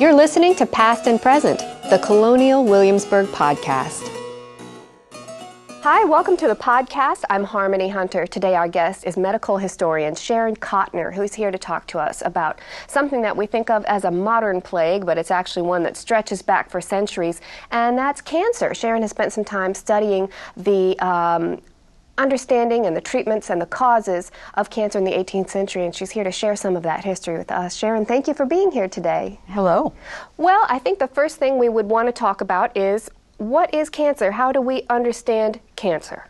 You're listening to Past and Present, the Colonial Williamsburg podcast. Hi, welcome to the podcast. I'm Harmony Hunter. Today, our guest is medical historian Sharon Cotner, who's here to talk to us about something that we think of as a modern plague, but it's actually one that stretches back for centuries, and that's cancer. Sharon has spent some time studying the um, understanding and the treatments and the causes of cancer in the 18th century, and she's here to share some of that history with us. Sharon, thank you for being here today. Hello. Well, I think the first thing we would want to talk about is what is cancer? How do we understand cancer?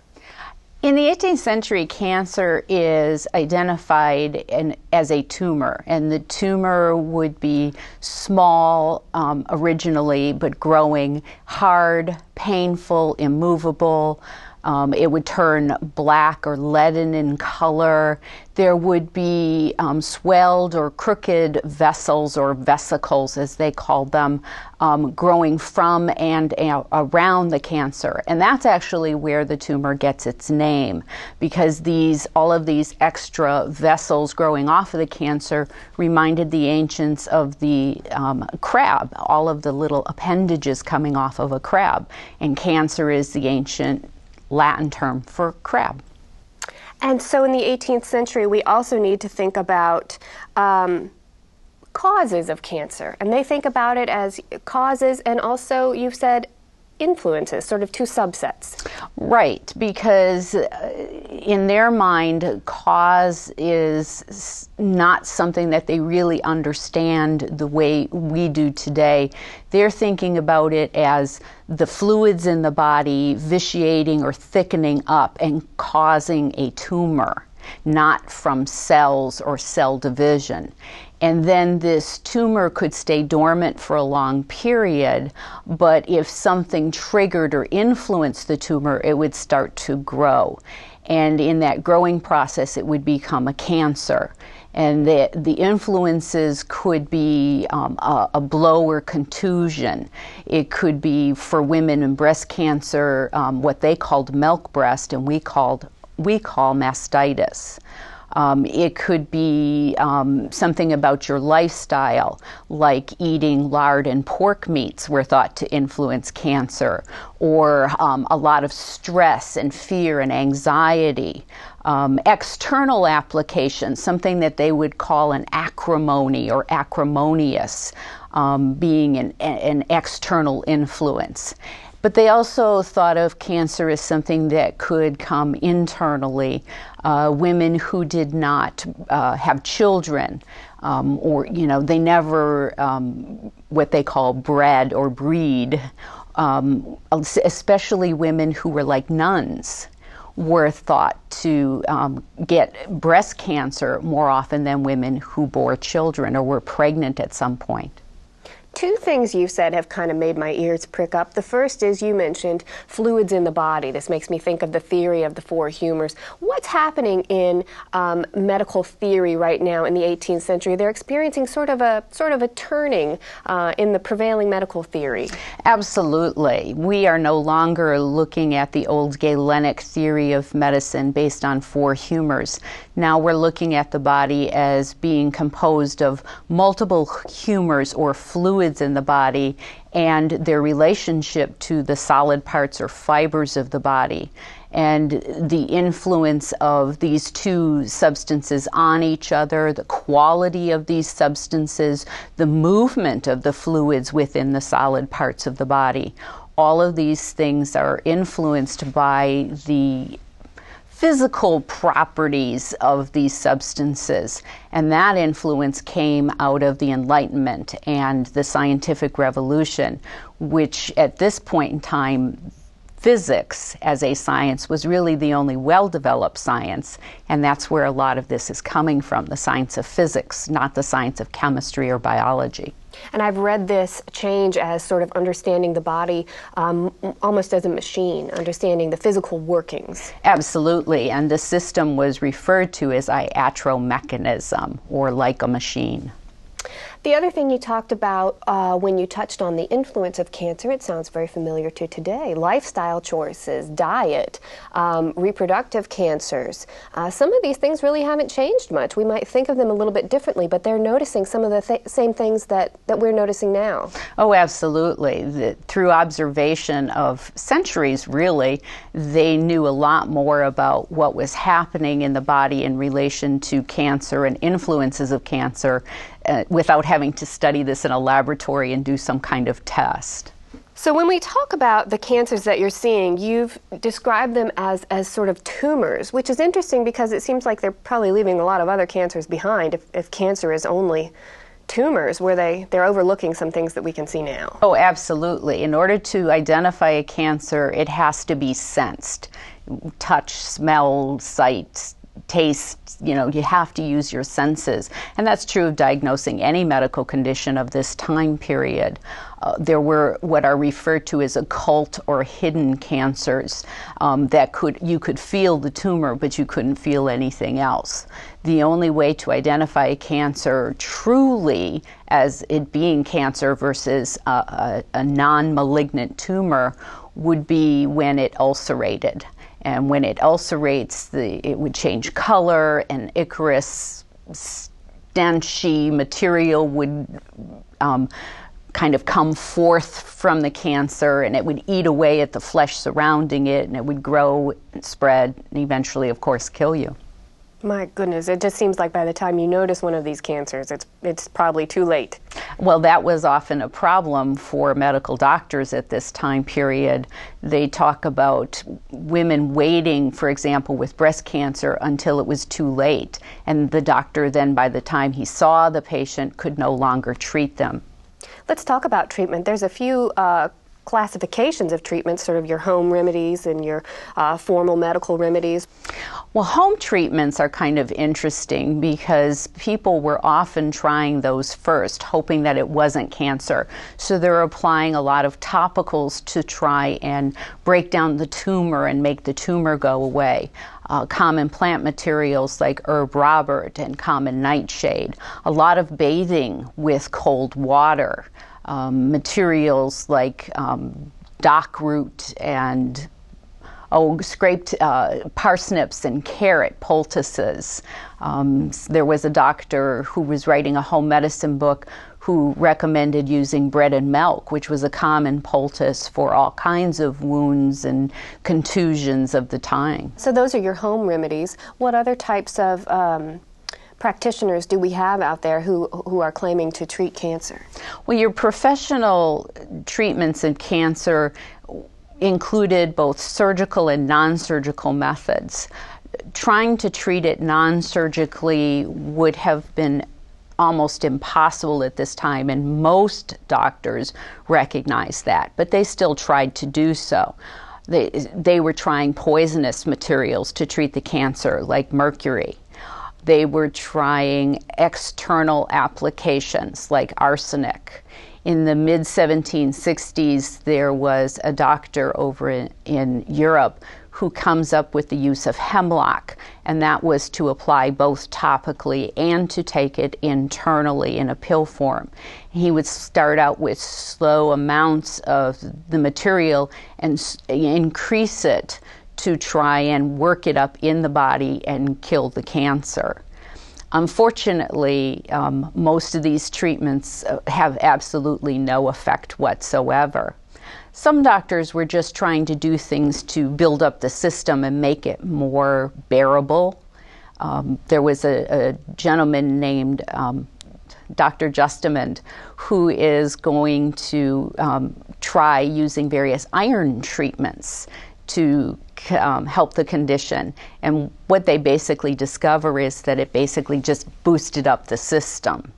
In the 18th century, cancer is identified in, as a tumor, and the tumor would be small um, originally, but growing, hard, painful, immovable. Um, it would turn black or leaden in color. There would be um, swelled or crooked vessels or vesicles, as they called them, um, growing from and around the cancer. And that's actually where the tumor gets its name, because these all of these extra vessels growing off of the cancer reminded the ancients of the um, crab, all of the little appendages coming off of a crab. And cancer is the ancient Latin term for crab. And so in the 18th century, we also need to think about um, causes of cancer. And they think about it as causes and also, you've said, influences, sort of two subsets. Right, because uh, in their mind, cause is not something that they really understand the way we do today. They're thinking about it as the fluids in the body vitiating or thickening up and causing a tumor, not from cells or cell division and then this tumor could stay dormant for a long period. But if something triggered or influenced the tumor, it would start to grow. And in that growing process, it would become a cancer. And the, the influences could be um, a, a, blow or contusion. It could be for women in breast cancer, um, what they called milk breast, and we called we call mastitis. Um, it could be um, something about your lifestyle, like eating lard and pork meats were thought to influence cancer, or um, a lot of stress and fear and anxiety. Um, external applications, something that they would call an acrimony or acrimonious, um, being an, an external influence. But they also thought of cancer as something that could come internally. Uh, women who did not uh, have children, um, or, you know, they never um, what they call bred or breed, um, especially women who were like nuns were thought to um, get breast cancer more often than women who bore children or were pregnant at some point. Two things you said have kind of made my ears prick up. The first is you mentioned fluids in the body. This makes me think of the theory of the four humors. What's happening in um, medical theory right now in the 18th century? They're experiencing sort of a sort of a turning uh, in the prevailing medical theory. Absolutely, we are no longer looking at the old Galenic theory of medicine based on four humors. Now we're looking at the body as being composed of multiple humors or fluids in the body and their relationship to the solid parts or fibers of the body and the influence of these two substances on each other, the quality of these substances, the movement of the fluids within the solid parts of the body. All of these things are influenced by the physical properties of these substances. And that influence came out of the Enlightenment and the scientific revolution, which at this point in time, physics as a science was really the only well developed science, and that's where a lot of this is coming from the science of physics, not the science of chemistry or biology. And I've read this change as sort of understanding the body um, almost as a machine, understanding the physical workings. Absolutely. And the system was referred to as iatromechanism or like a machine. The other thing you talked about uh, when you touched on the influence of cancer, it sounds very familiar to today lifestyle choices, diet, um, reproductive cancers. Uh, some of these things really haven't changed much. We might think of them a little bit differently, but they're noticing some of the th- same things that, that we're noticing now. Oh, absolutely. The, through observation of centuries, really, they knew a lot more about what was happening in the body in relation to cancer and influences of cancer uh, without having to study this in a laboratory and do some kind of test. So, when we talk about the cancers that you're seeing, you've described them as, as sort of tumors, which is interesting because it seems like they're probably leaving a lot of other cancers behind if, if cancer is only tumors where they, they're overlooking some things that we can see now. Oh, absolutely. In order to identify a cancer, it has to be sensed touch, smell, sight, taste, you know, you have to use your senses. And that's true of diagnosing any medical condition of this time period. Uh, there were what are referred to as occult or hidden cancers um, that could you could feel the tumor but you couldn't feel anything else the only way to identify a cancer truly as it being cancer versus a, a, a non-malignant tumor would be when it ulcerated and when it ulcerates, the, it would change color, and ichorous, stenchy material would um, kind of come forth from the cancer, and it would eat away at the flesh surrounding it, and it would grow and spread, and eventually, of course, kill you. My goodness, it just seems like by the time you notice one of these cancers, it's it's probably too late. Well, that was often a problem for medical doctors at this time period. They talk about women waiting, for example, with breast cancer until it was too late, and the doctor then by the time he saw the patient could no longer treat them. Let's talk about treatment. There's a few uh, classifications of treatments, sort of your home remedies and your uh, formal medical remedies? Well, home treatments are kind of interesting because people were often trying those first, hoping that it wasn't cancer. So they're applying a lot of topicals to try and break down the tumor and make the tumor go away. Uh, common plant materials like herb robert and common nightshade, a lot of bathing with cold water um, materials like um, dock root and oh, scraped uh, parsnips and carrot poultices. Um, there was a doctor who was writing a home medicine book who recommended using bread and milk, which was a common poultice for all kinds of wounds and contusions of the time. So, those are your home remedies. What other types of um, practitioners do we have out there who, who are claiming to treat cancer? Well, your professional treatments in cancer included both surgical and non surgical methods. Trying to treat it non surgically would have been almost impossible at this time, and most doctors recognized that, but they still tried to do so. They, they were trying poisonous materials to treat the cancer, like mercury. They were trying external applications like arsenic. In the mid 1760s, there was a doctor over in, in Europe who comes up with the use of hemlock, and that was to apply both topically and to take it internally in a pill form. He would start out with slow amounts of the material and increase it to try and work it up in the body and kill the cancer. Unfortunately, um, most of these treatments uh, have absolutely no effect whatsoever. Some doctors were just trying to do things to build up the system and make it more bearable. Um, there was a, a gentleman named um, Dr. Justamond who is going to um, try using various iron treatments to um, help the condition. And what they basically discover is that it basically just boosted up the system.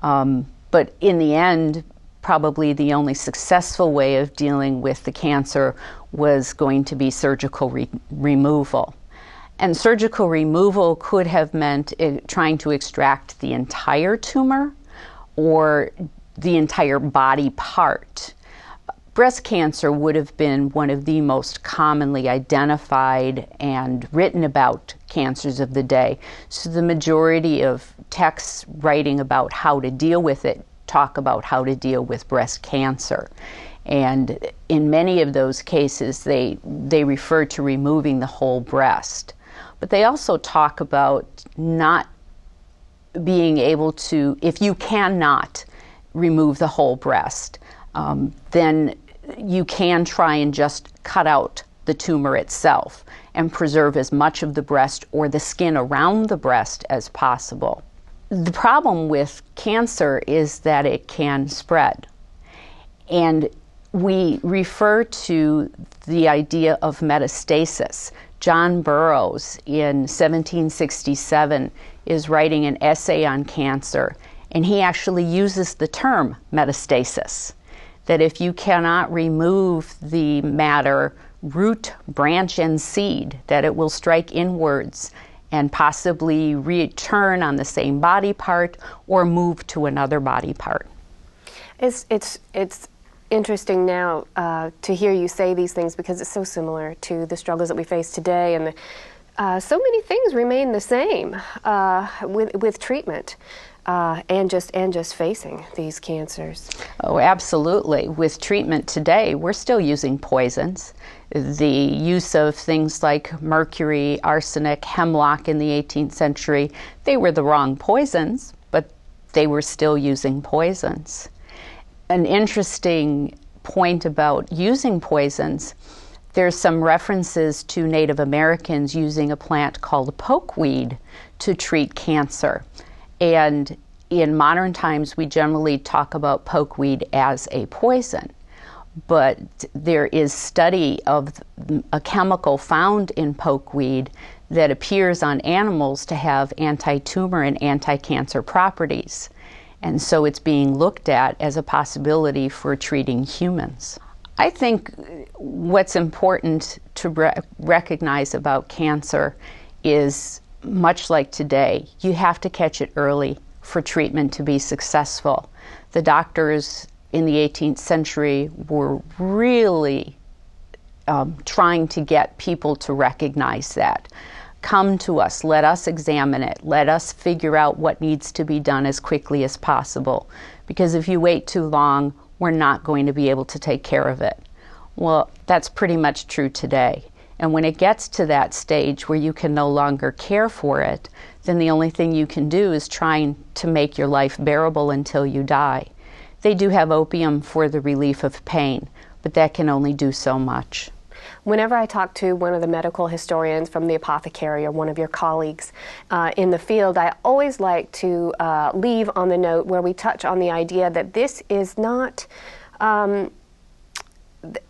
Um, but in the end, probably the only successful way of dealing with the cancer was going to be surgical re- removal. And surgical removal could have meant it, uh, trying to extract the entire tumor or the entire body part breast cancer would have been one of the most commonly identified and written about cancers of the day. So the majority of texts writing about how to deal with it talk about how to deal with breast cancer. And in many of those cases, they, they refer to removing the whole breast. But they also talk about not being able to, if you cannot remove the whole breast, um, then you can try and just cut out the tumor itself and preserve as much of the breast or the skin around the breast as possible. The problem with cancer is that it can spread. And we refer to the idea of metastasis. John Burrows in 1767 is writing an essay on cancer, and he actually uses the term metastasis. That if you cannot remove the matter, root, branch, and seed, that it will strike inwards and possibly return on the same body part or move to another body part. It's, it's, it's interesting now uh, to hear you say these things because it's so similar to the struggles that we face today, and the, uh, so many things remain the same uh, with with treatment. Uh, and just and just facing these cancers. Oh, absolutely. With treatment today, we're still using poisons. The use of things like mercury, arsenic, hemlock in the 18th century, they were the wrong poisons, but they were still using poisons an interesting point about using poisons. There's some references to Native Americans using a plant called pokeweed to treat cancer. And in modern times, we generally talk about pokeweed as a poison. But there is study of a chemical found in pokeweed that appears on animals to have anti tumor and anti cancer properties. And so it's being looked at as a possibility for treating humans. I think what's important to re- recognize about cancer is much like today, you have to catch it early for treatment to be successful. The doctors in the 18th century were really um, trying to get people to recognize that. Come to us, let us examine it, let us figure out what needs to be done as quickly as possible. Because if you wait too long, we're not going to be able to take care of it. Well, that's pretty much true today. And when it gets to that stage where you can no longer care for it, then the only thing you can do is trying to make your life bearable until you die. They do have opium for the relief of pain, but that can only do so much. Whenever I talk to one of the medical historians from the apothecary or one of your colleagues uh, in the field, I always like to uh, leave on the note where we touch on the idea that this is not. Um,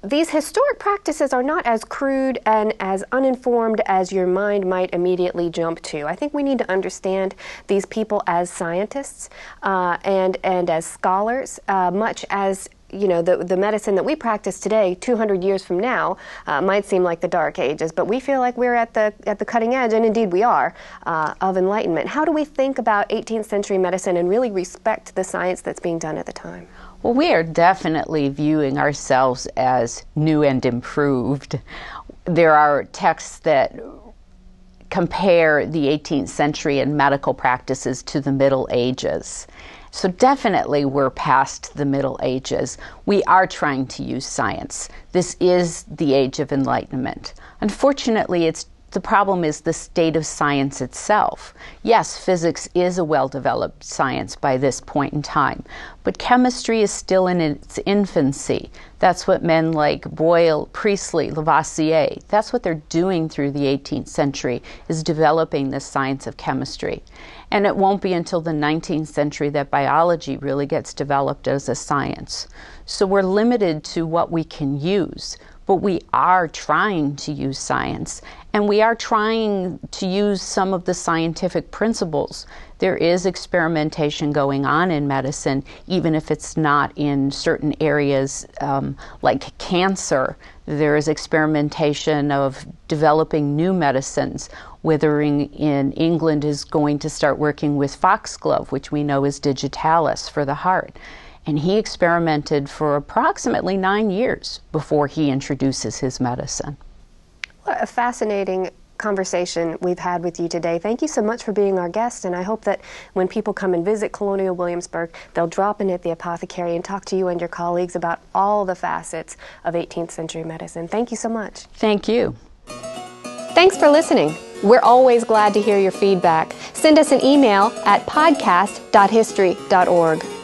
these historic practices are not as crude and as uninformed as your mind might immediately jump to. I think we need to understand these people as scientists uh, and and as scholars, uh, much as you know, the, the medicine that we practice today, 200 years from now, uh, might seem like the dark ages, but we feel like we're at the, at the cutting edge, and indeed we are, uh, of enlightenment. How do we think about 18th century medicine and really respect the science that's being done at the time? Well, we are definitely viewing ourselves as new and improved. There are texts that compare the 18th century and medical practices to the Middle Ages. So, definitely, we're past the Middle Ages. We are trying to use science. This is the age of enlightenment. Unfortunately, it's the problem is the state of science itself. Yes, physics is a well developed science by this point in time, but chemistry is still in its infancy. That's what men like Boyle, Priestley, Lavoisier, that's what they're doing through the 18th century, is developing the science of chemistry. And it won't be until the 19th century that biology really gets developed as a science. So we're limited to what we can use but we are trying to use science and we are trying to use some of the scientific principles. There is experimentation going on in medicine, even if it's not in certain areas um, like cancer. There is experimentation of developing new medicines. Withering in England is going to start working with foxglove, which we know is digitalis for the heart. And he experimented for approximately nine years before he introduces his medicine. What a fascinating conversation we've had with you today. Thank you so much for being our guest, and I hope that when people come and visit Colonial Williamsburg, they'll drop in at the apothecary and talk to you and your colleagues about all the facets of 18th century medicine. Thank you so much. Thank you. Thanks for listening. We're always glad to hear your feedback. Send us an email at podcast.history.org.